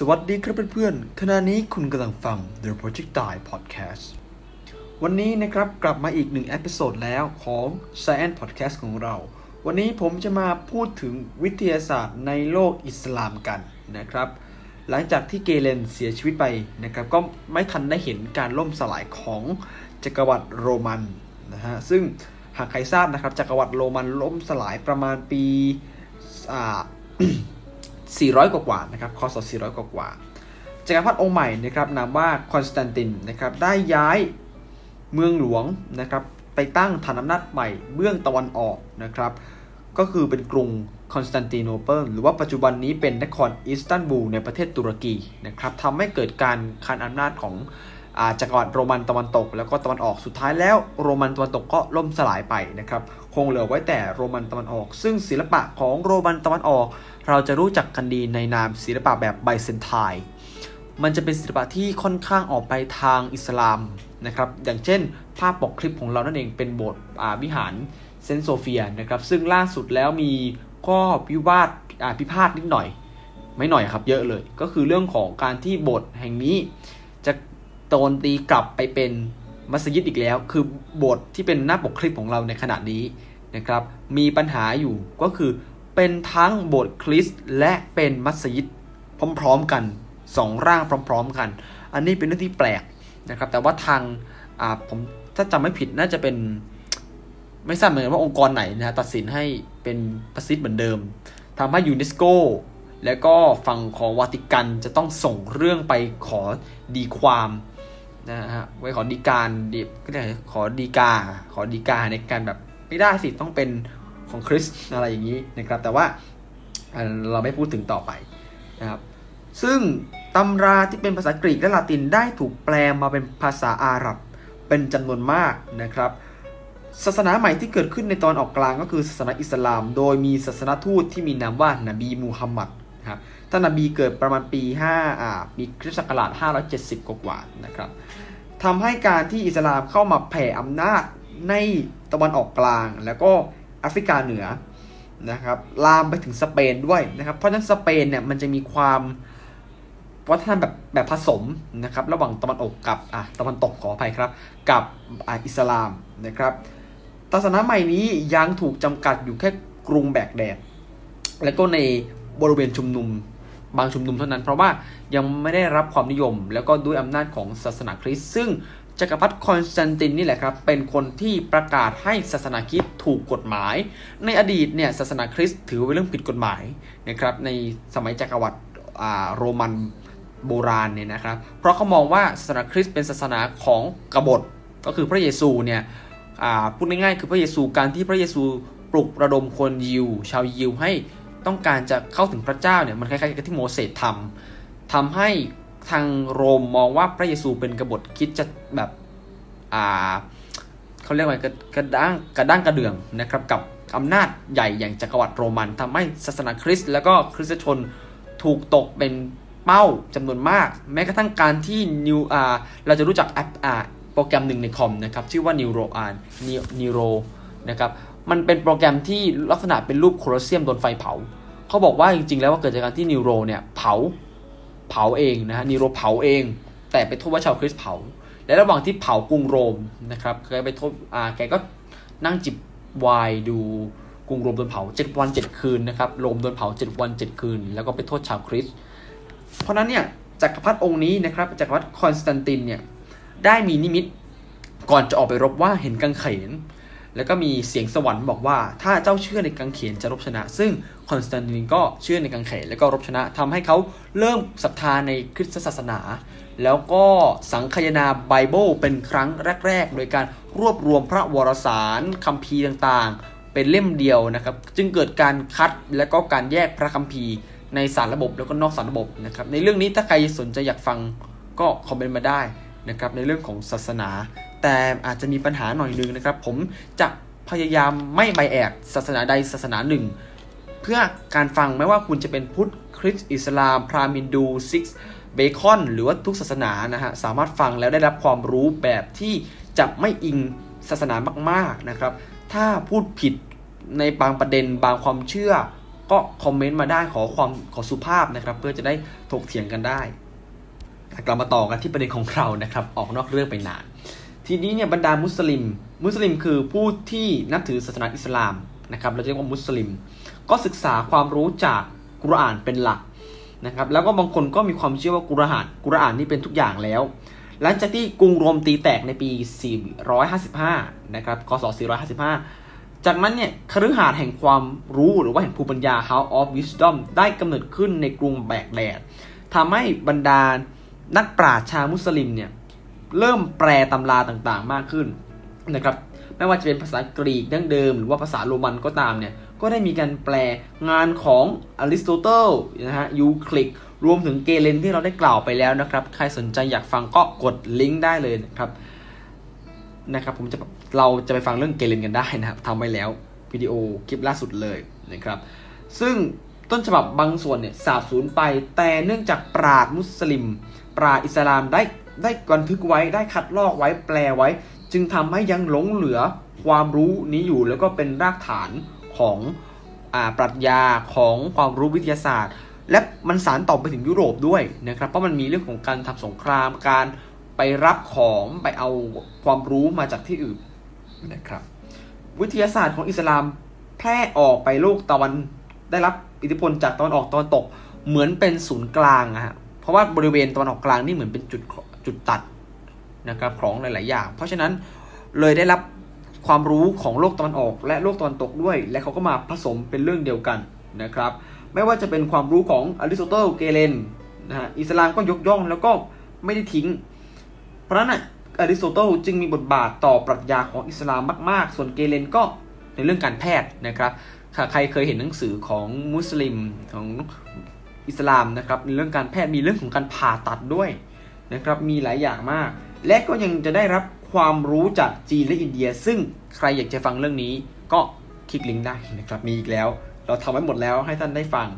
สวัสดีครับเพื่อนๆ ขณะนี้คุณกำลังฟัง The Projectile Podcast วันนี้นะครับกลับมาอีกหนึ่ง episode แล้วของ Science Podcast ของเรา วันนี้ผมจะมาพูดถึงวิทยาศาสตร์ในโลกอิสลามกันนะครับ หลังจากที่เกเลนเสียชีวิตไปนะครับ ก็ไม่ทันได้เห็นการล่มสลายของจักรวรรดิโรมันนะฮะ ซึ่งหากใครทราบนะครับจักรวรรดิโรมันล่มสลายประมาณปีอ่า 400 กว่ากว่านะครับคศ400 กว่ากว่าจักรพรรดิองค์ใหม่นะครับนามว่าคอนสแตนตินนะครับได้ย้ายเมืองหลวงนะครับไปตั้งฐานอำนาจใหม่เบื้องตะวันออกนะครับก็คือเป็นกรุงคอนสแตนติโนเปิลหรือว่าปัจจุบันนี้เป็นนครอิสตันบูลในประเทศตุรกีนะครับทำให้เกิดการคานอำนาจของ จักรวรรดิโรมันตะวันตก แล้วก็ตะวันออกสุดท้ายแล้วโรมันตะวันตกก็ล่มสลายไปนะครับคงเหลือไว้แต่โรมันตะวันออก ซึ่งศิลปะของโรมันตะวันออก เราจะรู้จักกันดีในนามศิลปะแบบไบเซนไทน์มันจะเป็นศิลปะที่ค่อนข้างออกไปทางอิสลามนะครับอย่างเช่น ภาพปกคลิปของเรานั่นเองเป็นโบสถ์วิหารเซนโซเฟียนะครับซึ่งล่าสุดแล้วมีก็พิวาทพิพาทนิดหน่อย ไม่หน่อยครับเยอะเลย ก็คือเรื่องของการที่โบสถ์แห่งนี้จะ โดนตีกลับไปเป็นมัสยิดอีกแล้ว คือบสถ์ที่เป็นหน้าปกคลิปของเราในขณะนี้นะครับ มีปัญหาอยู่ก็คือเป็นทั้งโบสถ์คริสต์และเป็นมัสยิดพร้อมๆกันสองร่างพร้อม ๆ กัน อันนี้เป็นเรื่องที่แปลกนะครับ แต่ว่าทางอ่าผมถ้าจำไม่ผิดน่าจะเป็น ไม่ทราบเหมือนกันว่าองค์กรไหนนะตัดสินให้เป็นมัสยิดเหมือนเดิมทำให้ยูเนสโกแล้วก็ฝั่งของวาติกันจะต้องส่งเรื่องไปขอดีความ นะฮะไว้ขอดีการดีก็ได้ขอดีกา ขอดีกาในการแบบไม่ได้สิต้องเป็นของคริสอะไรอย่างนี้นะครับ แต่ว่าเราไม่พูดถึงต่อไปนะครับซึ่งตำราที่เป็นภาษากรีกและลาตินได้ถูกแปลมาเป็นภาษาอาหรับเป็นจำนวนมากนะครับศาสนาใหม่ที่เกิดขึ้นในตอนออกกลางก็คือศาสนาอิสลาม โดยมีศาสนาทูตที่มีนามว่านบีมูฮัมมัดนะครับ ท่านนบีเกิดประมาณปี5อ่าปีคริสต์ศักราช570 กว่าๆนะครับทำให้การที่อิสลามเข้ามาแผ่อำนาจในตะวันออกกลาง แล้วก็แอฟริกาเหนือนะครับลามไปถึงสเปนด้วยนะครับ เพราะฉะนั้นสเปนเนี่ยมันจะมีความวัฒนธรรมแบบแบบผสมนะครับ ระหว่างตะวันออกกับอะตะวันตกขออภัยครับ กับอะอิสลามนะครับศาสนาใหม่นี้ยังถูกจำกัดอยู่แค่กรุงแบกแดด และก็ในบริเวณชุมนุม บางชุมนุมเท่านั้น เพราะว่ายังไม่ได้รับความนิยม แล้วก็ด้วยอำนาจของศาสนาคริสต์ซึ่งจักรพรรดิคอนสแตนตินนี่แหละครับ เป็นคนที่ประกาศให้ศาสนาคริสต์ถูกกฎหมาย ในอดีตเนี่ยศาสนาคริสต์ถือเป็นเรื่องผิดกฎหมายนะครับในสมัยจักรวรรดิโรมันโบราณเนี่ยนะครับ เพราะเขามองว่าศาสนาคริสต์เป็นศาสนาของกบฏก็คือพระเยซูเนี่ยพูดง่ายๆคือพระเยซูการที่พระเยซูปลุกระดมคนยิว ชาวยิวให้ ต้องการจะเข้าถึงพระเจ้าเนี่ยมันคล้ายๆกับที่โมเสสทำทำให้ทางโรมมองว่าพระเยซูเป็นกบฏคิดจะแบบอ่าเขาเรียกว่ากระด้างกระด้างกระเดื่องนะครับกับอำนาจใหญ่อย่างจักรวรรดิโรมันทำให้ศาสนาคริสต์แล้วก็คริสตชนถูกตกเป็นเป้าจำนวนมาก แม้กระทั่งการที่นิวอาเราจะรู้จักแอปอาโปรแกรมหนึ่งในคอมนะครับชื่อว่า Neuro อ่าน Neuro นะครับมันเป็นโปรแกรมที่ลักษณะเป็นรูปโคลอเซียมโดนไฟเผา เขาบอกว่าจริง ๆ แล้วว่าเกิดจากการที่นิวโรเนี่ยเผาเผาเองนะฮะนิวโรเผาเอง แต่ไปโทษว่าชาวคริสเผา และระหว่างที่เผากรุงโรมนะครับแกไปโทษอ่าแกก็นั่งจิบวายดูกรุงโรมโดนเผา7วัน7คืนนะครับโรมโดนเผา7วัน7คืน แล้วก็ไปโทษชาวคริส เพราะนั้นเนี่ยจักรพรรดิองค์นี้นะครับจักรพรรดิคอนสแตนตินเนี่ยได้มีนิมิตก่อนจะออกไปรบว่าเห็นกางเขน แล้วก็มีเสียงสวรรค์บอกว่า ถ้าเจ้าเชื่อในกางเขนจะรบชนะ ซึ่งคอนสแตนตินก็เชื่อในกางเขนแล้วก็รบชนะทำให้เขาเริ่มศรัทธาในคริสตศาสนา แล้วก็สังคายนาไบเบิลเป็นครั้งแรก ๆ โดยการรวบรวมพระวรสารคัมภีร์ต่างๆ เป็นเล่มเดียวนะครับ จึงเกิดการคัดและก็การแยกพระคัมภีร์ในสารระบบแล้วก็นอกสารระบบนะครับในเรื่องนี้ถ้าใครสนใจอยากฟังก็คอมเมนต์มาได้ นะครับในเรื่องของศาสนา แต่อาจจะมีปัญหาหน่อยนึงนะครับ ผมจะพยายามไม่ไบแอกศาสนาใดศาสนาหนึ่ง เพื่อการฟังไม่ว่าคุณจะเป็นพุทธคริสต์อิสลาม พราหมินดูซิกเบคอน หรือว่าทุกศาสนานะฮะสามารถฟังแล้วได้รับความรู้แบบที่จะไม่อิงศาสนามากๆนะครับ ถ้าพูดผิดในบางประเด็นบางความเชื่อ ก็คอมเมนต์มาได้ขอความขอสุภาพนะครับ เพื่อจะได้ถกเถียงกันได้ กลับมาต่อกันที่ประเด็นของเรานะครับ ออกนอกเรื่องไปนาน ทีนี้เนี่ยบรรดามุสลิม มุสลิมคือผู้ที่นับถือศาสนาอิสลามนะครับ เราเรียกว่ามุสลิม ก็ศึกษาความรู้จากกุรอานเป็นหลักนะครับ แล้วก็บางคนก็มีความเชื่อว่ากุรอาน กุรอานนี่เป็นทุกอย่างแล้ว หลังจากที่กรุงโรมตีแตกในปี 455 นะครับ คศ 455 จากนั้นเนี่ยคฤหาสน์แห่งความรู้หรือว่าแห่งภูมิปัญญา House of Wisdom ได้กำเนิดขึ้นในกรุงแบกแดดทำให้บรรดา นักปราชญ์ชาวมุสลิมเนี่ยเริ่มแปลตำราต่างๆ มากขึ้นนะครับไม่ว่าจะเป็นภาษากรีกดั้งเดิม หรือว่าภาษาโรมันก็ตามเนี่ยก็ได้มีการแปลงานของอริสโตเติลนะฮะยูคลิกรวมถึงเกเลนที่เราได้กล่าวไปแล้วนะครับ ใครสนใจอยากฟังก็กดลิงก์ได้เลยนะครับนะครับผมจะเราจะไปฟังเรื่องเกเลนกันได้นะครับทำไว้แล้ววิดีโอคลิปล่าสุดเลยนะครับซึ่งต้นฉบับบางส่วนเนี่ยสาบสูญไปแต่เนื่องจากปราดมุสลิม ปราอิสลามได้ได้บันทึกไว้ได้คัดลอกไว้แปลไว้ จึงทำให้ยังหลงเหลือความรู้นี้อยู่แล้วก็เป็นรากฐานของอปรัชญาของความรู้วิทยาศาสตร์ และมันสารต่อไปถึงยุโรปด้วยนะครับเพราะมันมีเรื่องของการทำสงครามการไปรับของไปเอาความรู้มาจากที่อื่นนะครับ วิทยาศาสตร์ของอิสลามแพร่ออกไปโลกตะวันได้รับอิทธิพลจากตะวันออกตะวันตกเหมือนเป็นศูนย์กลางอะฮะ ราะว่าบริเวณตะวันออกกลางนี่เหมือนเป็นจุดจุดตัดนะครับของหลาย ๆ อย่าง เพราะฉะนั้นเลยได้รับความรู้ของโลกตะวันออก และโลกตะวันตกด้วย และเขาก็มาผสมเป็นเรื่องเดียวกันนะครับ ไม่ว่าจะเป็นความรู้ของอริสโตเติลเกเลนนะฮะอิสลามก็ยกย่องแล้วก็ไม่ได้ทิ้ง เพราะนั้นอริสโตเติลจึงมีบทบาทต่อปรัชญาของอิสลามมาก ๆ ส่วนเกเลนก็ในเรื่องการแพทย์นะครับใครเคยเห็นหนังสือของมุสลิมของ อิสลามนะครับในเรื่องการแพทย์มีเรื่องของการผ่าตัดด้วยนะครับมีหลายอย่างมาก และก็ยังจะได้รับความรู้จากจีนและอินเดีย ซึ่งใครอยากจะฟังเรื่องนี้ ก็คลิกลิงก์ได้นะครับมีอีกแล้ว เราทำไว้หมดแล้วให้ท่านได้ฟัง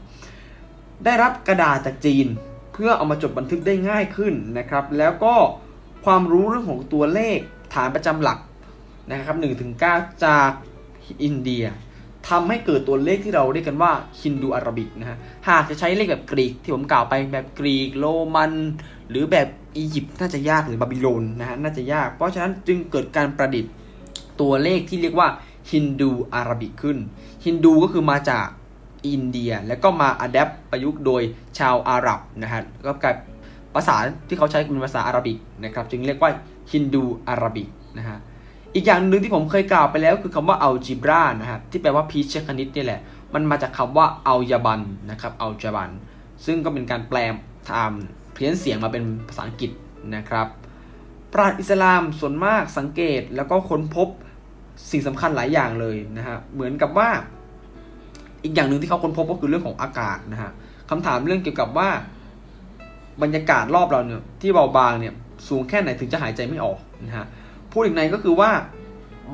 ได้รับกระดาษจากจีน เพื่อเอามาจดบันทึกได้ง่ายขึ้นนะครับ แล้วก็ความรู้เรื่องของตัวเลขฐานประจำหลักนะครับ1ถึง9จากอินเดีย ทำให้เกิดตัวเลขที่เราเรียกกันว่าฮินดูอาราบิกนะฮะ หากจะใช้เลขแบบกรีกที่ผมกล่าวไปแบบกรีกโรมัน หรือแบบอียิปต์น่าจะยากหรือบาบิโลนนะฮะน่าจะยาก เพราะฉะนั้นจึงเกิดการประดิษฐ์ตัวเลขที่เรียกว่าฮินดูอาราบิกขึ้น ฮินดูก็คือมาจากอินเดียแล้วก็มา adapt ประยุกต์โดยชาวอาหรับนะฮะก็กลายภาษาที่เขาใช้เป็นภาษาอาราบิกนะครับจึงเรียกว่าฮินดูอาราบิกนะฮะ อีกอย่างหนึ่งที่ผมเคยกล่าวไปแล้วคือคำว่า algebra นะครับที่แปลว่าพีชคณิตนี่แหละ มันมาจากคำว่าอัลยาบันนะครับอัลจาบัน ซึ่งก็เป็นการแปลตามเพี้ยนเสียงมาเป็นภาษาอังกฤษนะครับปราชญ์อิสลามส่วนมากสังเกตแล้วก็ค้นพบสิ่งสำคัญหลายอย่างเลยนะฮะเหมือนกับว่า อีกอย่างหนึ่งที่เขาค้นพบก็คือเรื่องของอากาศนะฮะคำถามเรื่องเกี่ยวกับว่า บรรยากาศรอบเราเนี่ยที่เบาบางเนี่ยสูงแค่ไหนถึงจะหายใจไม่ออกนะฮะ พูดอีกในก็คือว่า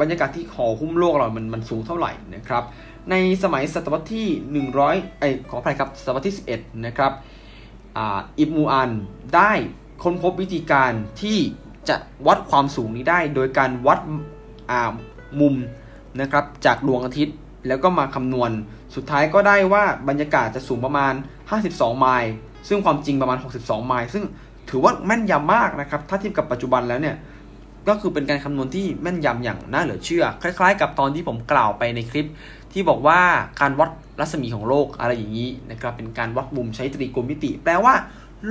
บรรยากาศที่ห่อหุ้มโลกเรามันมันสูงเท่าไหร่นะครับ ในสมัยศตวรรษที่ 100ไอขออภัยครับศตวรรษที่ 11 นะครับอิบมูอันได้ค้นพบวิธีการที่จะวัดความสูงนี้ได้โดยการวัดมุมนะครับจากดวงอาทิตย์แล้วก็มาคำนวณ สุดท้ายก็ได้ว่าบรรยากาศจะสูงประมาณ 52 ไมล์ซึ่งความจริงประมาณ 62 ไมล์ซึ่งถือว่าแม่นยำมากนะครับ ถ้าเทียบกับปัจจุบันแล้วเนี่ย ก็คือเป็นการคำนวณที่แม่นยำอย่างน่าเหลือเชื่อ คล้ายๆ กับตอนที่ผมกล่าวไปในคลิป ที่บอกว่าการวัดรัศมีของโลกอะไรอย่างนี้นะครับเป็นการวัดมุมใช้ตรีโกณมิติ แปลว่า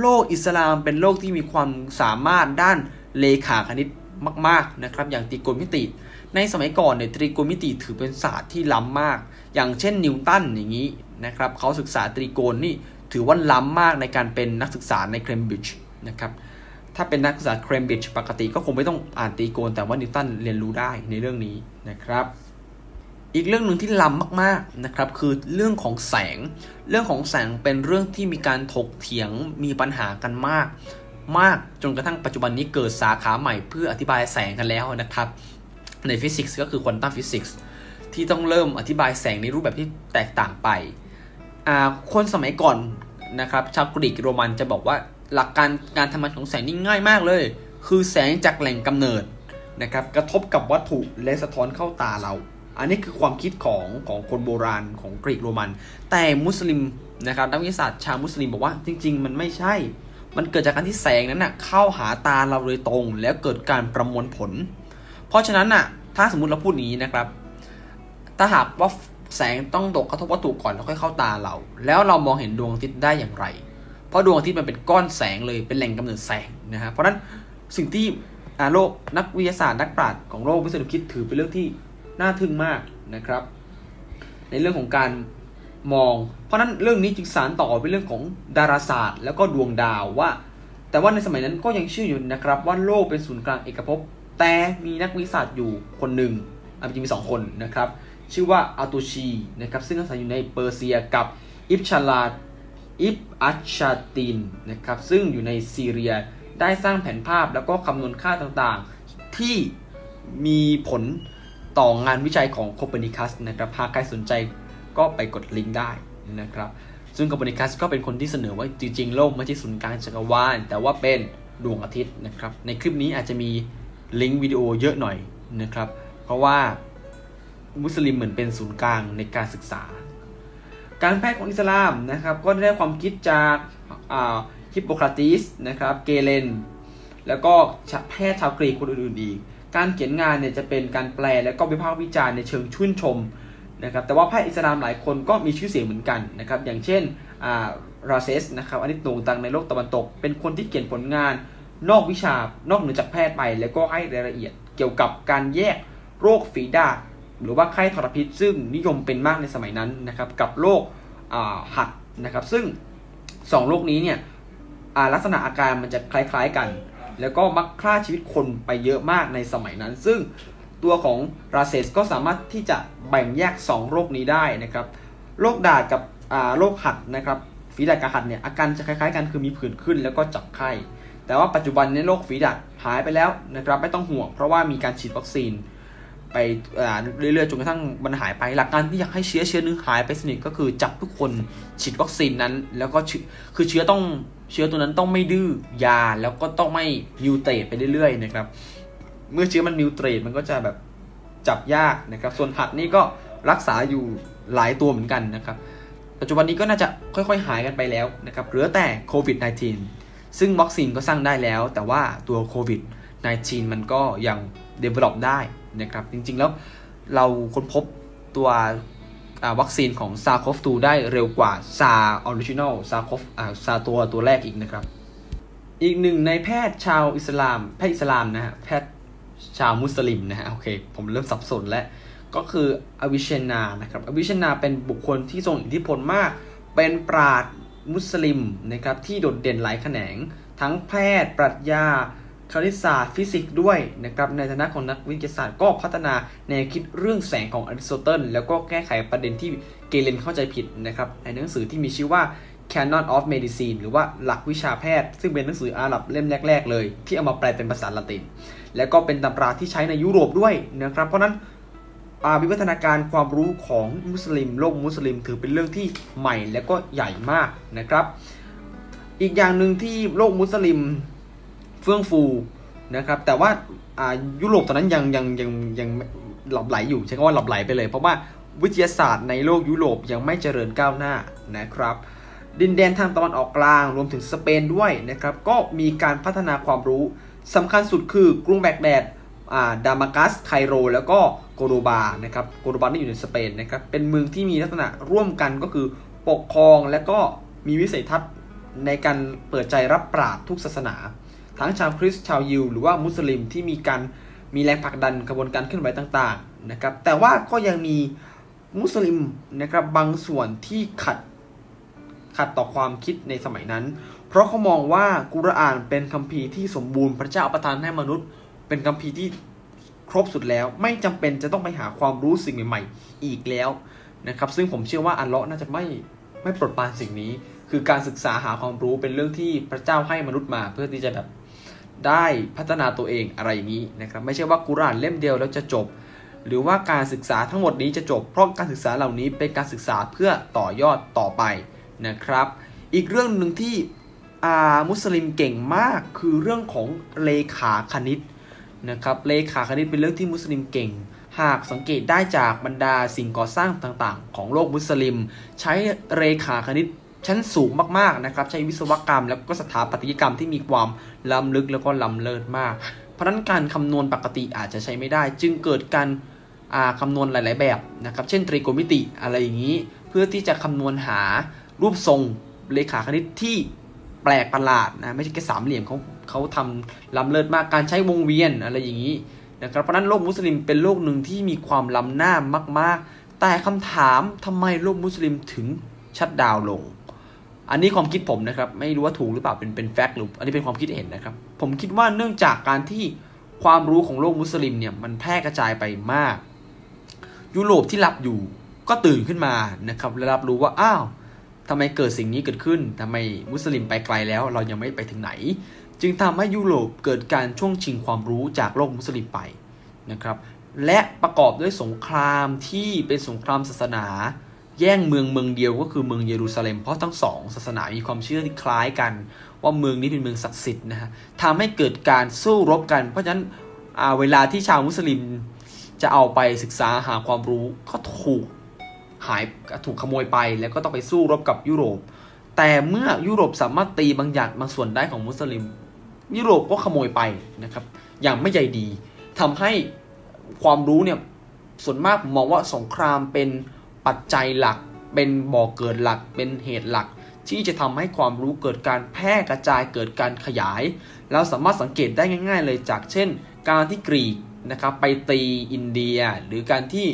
โลกอิสลามเป็นโลกที่มีความสามารถด้านเลขาคณิตมากๆนะครับอย่างตรีโกณมิติ ในสมัยก่อนเนี่ยตรีโกณมิติถือเป็นศาสตร์ที่ล้ำมาก อย่างเช่นนิวตันอย่างนี้นะครับเขาศึกษาตรีโกณนี่ถือว่าล้ำมากในการเป็นนักศึกษาในเคมบริดจ์นะครับ ถ้าเป็นนักศึกษาเคมบริดจ์ปกติก็คงไม่ต้องอ่านตรีโกณแต่ว่านิวตันเรียนรู้ได้ในเรื่องนี้นะครับ อีกเรื่องหนึ่งที่ล้ำมากๆนะครับคือเรื่องของแสง เรื่องของแสงเป็นเรื่องที่มีการถกเถียงมีปัญหากันมาก มากจนกระทั่งปัจจุบันนี้เกิดสาขาใหม่เพื่ออธิบายแสงกันแล้วนะครับ ในฟิสิกส์ก็คือควอนตัมฟิสิกส์ที่ต้องเริ่มอธิบายแสงในรูปแบบที่แตกต่างไป คนสมัยก่อนนะครับชาวกรีกโรมันจะบอกว่า หลักการการทำงานของแสงนี่ง่ายมากเลย คือแสงจากแหล่งกำเนิดนะครับกระทบกับวัตถุและสะท้อนเข้าตาเรา อันนี้คือความคิดของของคนโบราณของกรีกโรมัน แต่มุสลิมนะครับนักวิทยาศาสตร์ชาวมุสลิมบอกว่าจริง ๆ มันไม่ใช่ มันเกิดจากการที่แสงนั้นนะ่ะเข้าหาตาเราโดยตรง แล้วเกิดการประมวลผล เพราะฉะนั้นน่ะถ้าสมมติเราพูดนี้นะครับ ถ้าหากว่าแสงต้องตกกระทบวัตถุก่อนแล้วค่อยเข้าตาเรา แล้วเรามองเห็นดวงอาทิตย์ได้อย่างไร ราะดวงอาทิตย์มันเป็นก้อนแสงเลยเป็นแหล่งกำเนิดแสงนะฮะเพราะฉะนั้นสิ่งที่โลกนักวิทยาศาสตร์นักปราชญ์ของโลกวิศวคิดถือเป็นเรื่องที่น่าทึ่งมากนะครับ ในเรื่องของการมอง เพราะนั้นเรื่องนี้จึงสารต่อเป็นเรื่องของดาราศาสตร์ แล้วก็ดวงดาวว่า แต่ว่าในสมัยนั้นก็ยังเชื่ออยู่นะครับว่าโลกเป็นศูนย์กลางเอกภพแต่มีนักวิทยาศาสตร์อยู่คนหนึ่งอาจจะมีสองคนนะครับ ชื่อว่าอาตูชีนะครับซึ่งอาศัยอยู่ในเปอร์เซียกับอิบชาลา อิบอัชชาตินนะครับซึ่งอยู่ในซีเรียได้สร้างแผนภาพแล้วก็คำนวณค่าต่างๆ ที่มีผลต่องานวิจัยของโคเปนิคัสนะครับหากใครสนใจก็ไปกดลิงก์ได้นะครับซึ่งโคเปนิคัสก็เป็นคนที่เสนอว่าจริงๆ โลกไม่ใช่ศูนย์กลางจักรวาลแต่ว่าเป็นดวงอาทิตย์นะครับในคลิปนี้อาจจะมีลิงก์วิดีโอเยอะหน่อยนะครับเพราะว่ามุสลิมเหมือนเป็นศูนย์กลางในการศึกษา การแพทย์ของอิสลามนะครับก็ได้ความคิดจากฮิปโปคราติสนะครับเกเลน แล้วก็แพทย์ชาวกรีกคนอื่นๆอีก การเขียนงานเนี่ยจะเป็นการแปลและก็วิพากษ์วิจารณ์ในเชิงชื่นชมนะครับแต่ว่าแพทย์อิสลามหลายคนก็มีชื่อเสียงเหมือนกันนะครับอย่างเช่นราเซสนะครับอันนี้โด่งดังในโลกตะวันตก เป็นคนที่เขียนผลงานนอกวิชานอกเหนือจากแพทย์ไป แล้วก็ให้รายละเอียดเกี่ยวกับการแยกโรคฝีดาษ หรือว่าไข้ทรพิษ ซึ่งนิยมเป็นมากในสมัยนั้นนะครับ กับโรคหัดนะครับ ซึ่ง 2โรคนี้เนี่ยลักษณะอาการมันจะคล้ายๆกัน แล้วก็มักฆ่าชีวิตคนไปเยอะมากในสมัยนั้น ซึ่งตัวของราเซสก็สามารถที่จะแบ่งแยก 2 โรคนี้ได้นะครับโรคดาดกับโรคหัดนะครับฝีดาดกับหัดเนี่ยอาการจะคล้ายๆกันคือมีผื่นขึ้นแล้วก็จับไข้แต่ว่าปัจจุบันในโรคฝีดาดหายไปแล้วนะครับไม่ต้องห่วงเพราะว่ามีการฉีดวัคซีน ไปเรื่อยๆจนกระทั่งมันหายไปหลักการที่อยากให้เชื้อเชื้อนึงหายไปสนิทก็คือจับทุกคนฉีดวัคซีนนั้น แล้วก็คือเชื้อต้องเชื้อตัวนั้นต้องไม่ดื้อยาแล้วก็ต้องไม่มิวเตตไปเรื่อยๆนะครับ เมื่อเชื้อมัน mutate มันก็จะแบบจับยากนะครับ ส่วนหัดนี่ก็รักษาอยู่หลายตัวเหมือนกันนะครับ ปัจจุบันนี้ก็น่าจะค่อยๆหายกันไปแล้วนะครับเหลือแต่โควิด -19 ซึ่งวัคซีนก็สร้างได้แล้ว แต่ว่าตัวโควิด -19 มันก็ยัง develop ได้นะครับ จริง ๆ แล้วเราค้นพบตัววัคซีนของ SARS-CoV-2 ได้เร็วกว่า SARS original SARS-CoV SARS ตัวตัวแรกอีกนะครับ อีกหนึ่งในแพทย์ชาวอิสลาม แพทย์อิสลามนะฮะแพทย์ชาวมุสลิมนะฮะโอเคผมเริ่มสับสนแล้ว ก็คืออวิเซนนานะครับอวิเซนนาเป็นบุคคลที่ทรงอิทธิพลมาก เป็นปราชญ์มุสลิมนะครับที่โดดเด่นหลายแขนง ทั้งแพทย์ ปรัชญา คณิตศาสตร์ฟิสิกส์ด้วยนะครับในฐานะของนักวิทยาศาสตร์ก็พัฒนาแนวคิดเรื่องแสงของอริสโตเติลแล้วก็แก้ไขประเด็นที่เกเลนเข้าใจผิดนะครับในหนังสือที่มีชื่อว่า Canon of Medicine หรือว่าหลักวิชาแพทย์ ซึ่งเป็นหนังสืออาหรับเล่มแรก ๆ เลย ที่เอามาแปลเป็นภาษาละติน แล้วก็เป็นตำราที่ใช้ในยุโรปด้วยนะครับเพราะนั้นวิวัฒนาการความรู้ของมุสลิมโลกมุสลิม ถือเป็นเรื่องที่ใหม่และก็ใหญ่มากนะครับ อีกอย่างหนึ่งที่โลกมุสลิม เฟื่องฟูนะครับแต่ว่ายุโรปตอนนั้นยังยังยังยังหลับไหลอยู่ใช้คำว่าหลับไหลไปเลย เพราะว่าวิทยาศาสตร์ในโลกยุโรปยังไม่เจริญก้าวหน้านะครับ ดินแดนทางตะวันออกกลางรวมถึงสเปนด้วยนะครับก็มีการพัฒนาความรู้สำคัญสุดคือกรุงแบกแดดดามากัส ไคโร แล้วก็โกโดบานะครับโกโดบาที่อยู่ในสเปนนะครับเป็นเมืองที่มีลักษณะร่วมกันก็คือปกครองและก็มีวิสัยทัศน์ในการเปิดใจรับปราดทุกศาสนา ทั้งชาวคริสต์ชาวยิวหรือว่ามุสลิมที่มีการมีแรงผลักดันกระบวนการเคลื่อนไหวต่างๆนะครับแต่ว่าก็ยังมีมุสลิมนะครับบางส่วนที่ขัดขัดต่อความคิดในสมัยนั้น เพราะเขามองว่ากุรอานเป็นคัมภีร์ที่สมบูรณ์พระเจ้าประทานให้มนุษย์ เป็นคัมภีร์ที่ครบสุดแล้ว ไม่จำเป็นจะต้องไปหาความรู้สิ่งใหม่ๆ อีกแล้วนะครับซึ่งผมเชื่อว่าอัลเลาะห์น่าจะไม่ไม่ปลดปานสิ่งนี้ คือการศึกษาหาความรู้เป็นเรื่องที่พระเจ้าให้มนุษย์มา เพื่อที่จะแบบ ได้พัฒนาตัวเองอะไรอย่างนี้นะครับไม่ใช่ว่ากุรานเล่มเดียวแล้วจะจบ หรือว่าการศึกษาทั้งหมดนี้จะจบ เพราะการศึกษาเหล่านี้เป็นการศึกษาเพื่อต่อยอดต่อไปนะครับ อีกเรื่องหนึ่งที่อามุสลิมเก่งมากคือเรื่องของเลขาคณิตนะครับเลขาคณิตเป็นเรื่องที่มุสลิมเก่ง หากสังเกตได้จากบรรดาสิ่งก่อสร้างต่างๆ ของโลกมุสลิม ใช้เรขาคณิต ชั้นสูงมากๆนะครับใช้วิศวกรรม แล้วก็สถาปัตยกรรมที่มีความล้ำลึกแล้วก็ล้ำเลิศมาก เพราะนั้นการคำนวณปกติอาจจะใช้ไม่ได้ จึงเกิดการคำนวณหลาย ๆ แบบนะครับเช่นตรีโกณมิติอะไรอย่างนี้ เพื่อที่จะคำนวณหารูปทรงเลขาคณิตที่แปลกประหลาดนะไม่ใช่แค่สามเหลี่ยมเขาเขาทำล้ำเลิศมากการใช้วงเวียนอะไรอย่างนี้นะครับเพราะนั้นโลกมุสลิมเป็นโลกหนึ่งที่มีความล้ำหน้ามาก ๆ แต่คำถามทำไมโลกมุสลิมถึงชัดดาวลง อันนี้ความคิดผมนะครับ ไม่รู้ว่าถูกหรือเปล่าเป็นเป็นแฟกต์หรืออันนี้เป็นความคิดเห็นนะครับ ผมคิดว่าเนื่องจากการที่ความรู้ของโลกมุสลิมเนี่ยมันแพร่กระจายไปมาก ยุโรปที่หลับอยู่ก็ตื่นขึ้นมานะครับและรับรู้ว่าอ้าวทำไมเกิดสิ่งนี้เกิดขึ้นทำไมมุสลิมไปไกลแล้ว เรายังไม่ไปถึงไหน จึงทำให้ยุโรปเกิดการช่วงชิงความรู้จากโลกมุสลิมไปนะครับ และประกอบด้วยสงครามที่เป็นสงครามศาสนา แย่งเมืองเมืองเดียวก็คือเมืองเยรูซาเล็มเพราะทั้งสองศาสนามีความเชื่อที่คล้ายกัน ว่าเมืองนี้เป็นเมืองศักดิ์สิทธิ์นะฮะทำให้เกิดการสู้รบกัน เพราะฉะนั้นเวลาที่ชาวมุสลิมจะเอาไปศึกษาหาความรู้ก็ถูกหายถูกขโมยไปแล้วก็ต้องไปสู้รบกับยุโรป แต่เมื่อยุโรปสามารถตีบางอย่างบางส่วนได้ของมุสลิม ยุโรปก็ขโมยไปนะครับ อย่างไม่ใจดีทำให้ความรู้เนี่ยส่วนมากมองว่าสงครามเป็น ปัจจัยหลัก เป็นบ่อกเกิดหลัก เป็นเหตุหลัก ที่จะทำให้ความรู้เกิดการแพร่กระจายเกิดการขยาย เราสามารถสังเกตได้ง่าย ๆ เลยจากเช่น การที่กรีกนะครับไปตีอินเดีย หรือการที่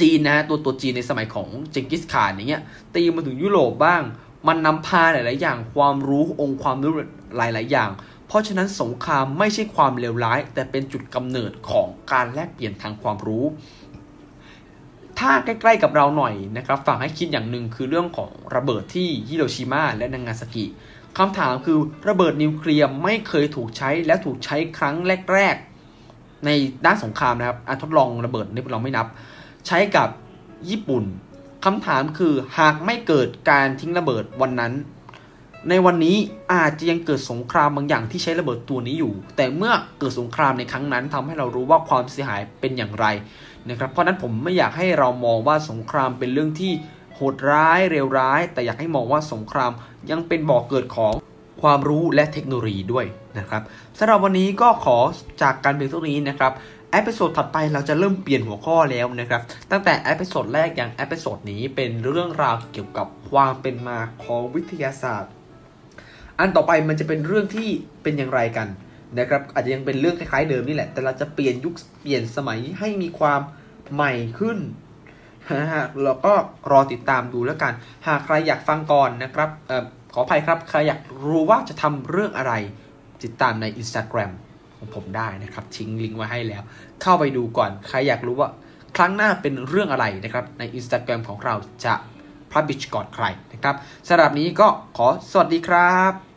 จีนนะตัวตัวจีนในสมัยของเจงกิสข่านอย่างเงี้ยตีมาถึงยุโรปบ้าง มันนำพาหลาย ๆ อย่างความรู้องค์ความรู้หลาย ๆ อย่าง เพราะฉะนั้นสงครามไม่ใช่ความเลวร้าย แต่เป็นจุดกำเนิดของการแลกเปลี่ยนทางความรู้ ถ้าใกล้ๆกับเราหน่อยนะครับฝากให้คิดอย่างหนึ่งคือเรื่องของระเบิดที่ฮิโรชิมาและนางาซากิคำถามคือระเบิดนิวเคลียร์ไม่เคยถูกใช้และถูกใช้ครั้งแรกๆ ในด้านสงครามนะครับทดลองระเบิดนี่เราไม่นับ ใช้กับญี่ปุ่นคำถามคือหากไม่เกิดการทิ้งระเบิดวันนั้น ในวันนี้อาจจะยังเกิดสงครามบางอย่างที่ใช้ระเบิดตัวนี้อยู่ แต่เมื่อเกิดสงครามในครั้งนั้นทำให้เรารู้ว่าความเสียหายเป็นอย่างไร นะครับเพราะนั้นผมไม่อยากให้เรามองว่าสงครามเป็นเรื่องที่โหดร้ายเร็วร้าย แต่อยากให้มองว่าสงครามยังเป็นบ่อกเกิดของความรู้และเทคโนโลยีด้วยนะครับสำหรับวันนี้ก็ขอจากการเพียงเท่านี้นะครับ episode ถัดไปเราจะเริ่มเปลี่ยนหัวข้อแล้วนะครับ ตั้งแต่ episode แรกอย่าง episode นี้เป็นเรื่องราวเกี่ยวกับความเป็นมาของวิทยาศาสตร์ อันต่อไปมันจะเป็นเรื่องที่เป็นอย่างไรกัน นะครับอาจจะยังเป็นเรื่องคล้ายๆเดิมนี่แหละ แต่เราจะเปลี่ยนยุคเปลี่ยนสมัยให้มีความใหม่ขึ้นนะฮะแล้วก็รอติดตามดูแล้วกัน หากใครอยากฟังก่อนนะครับออขออภัยครับ ใครอยากรู้ว่าจะทำเรื่องอะไร ติดตามใน Instagram ของผมได้นะครับ ทิ้งลิงก์ไว้ให้แล้ว เข้าไปดูก่อน ใครอยากรู้ว่าครั้งหน้าเป็นเรื่องอะไรนะครับ ใน Instagram ของเราจะพับบิชก่อนใครนะครับสำหรับนี้ก็ขอสวัสดีครับ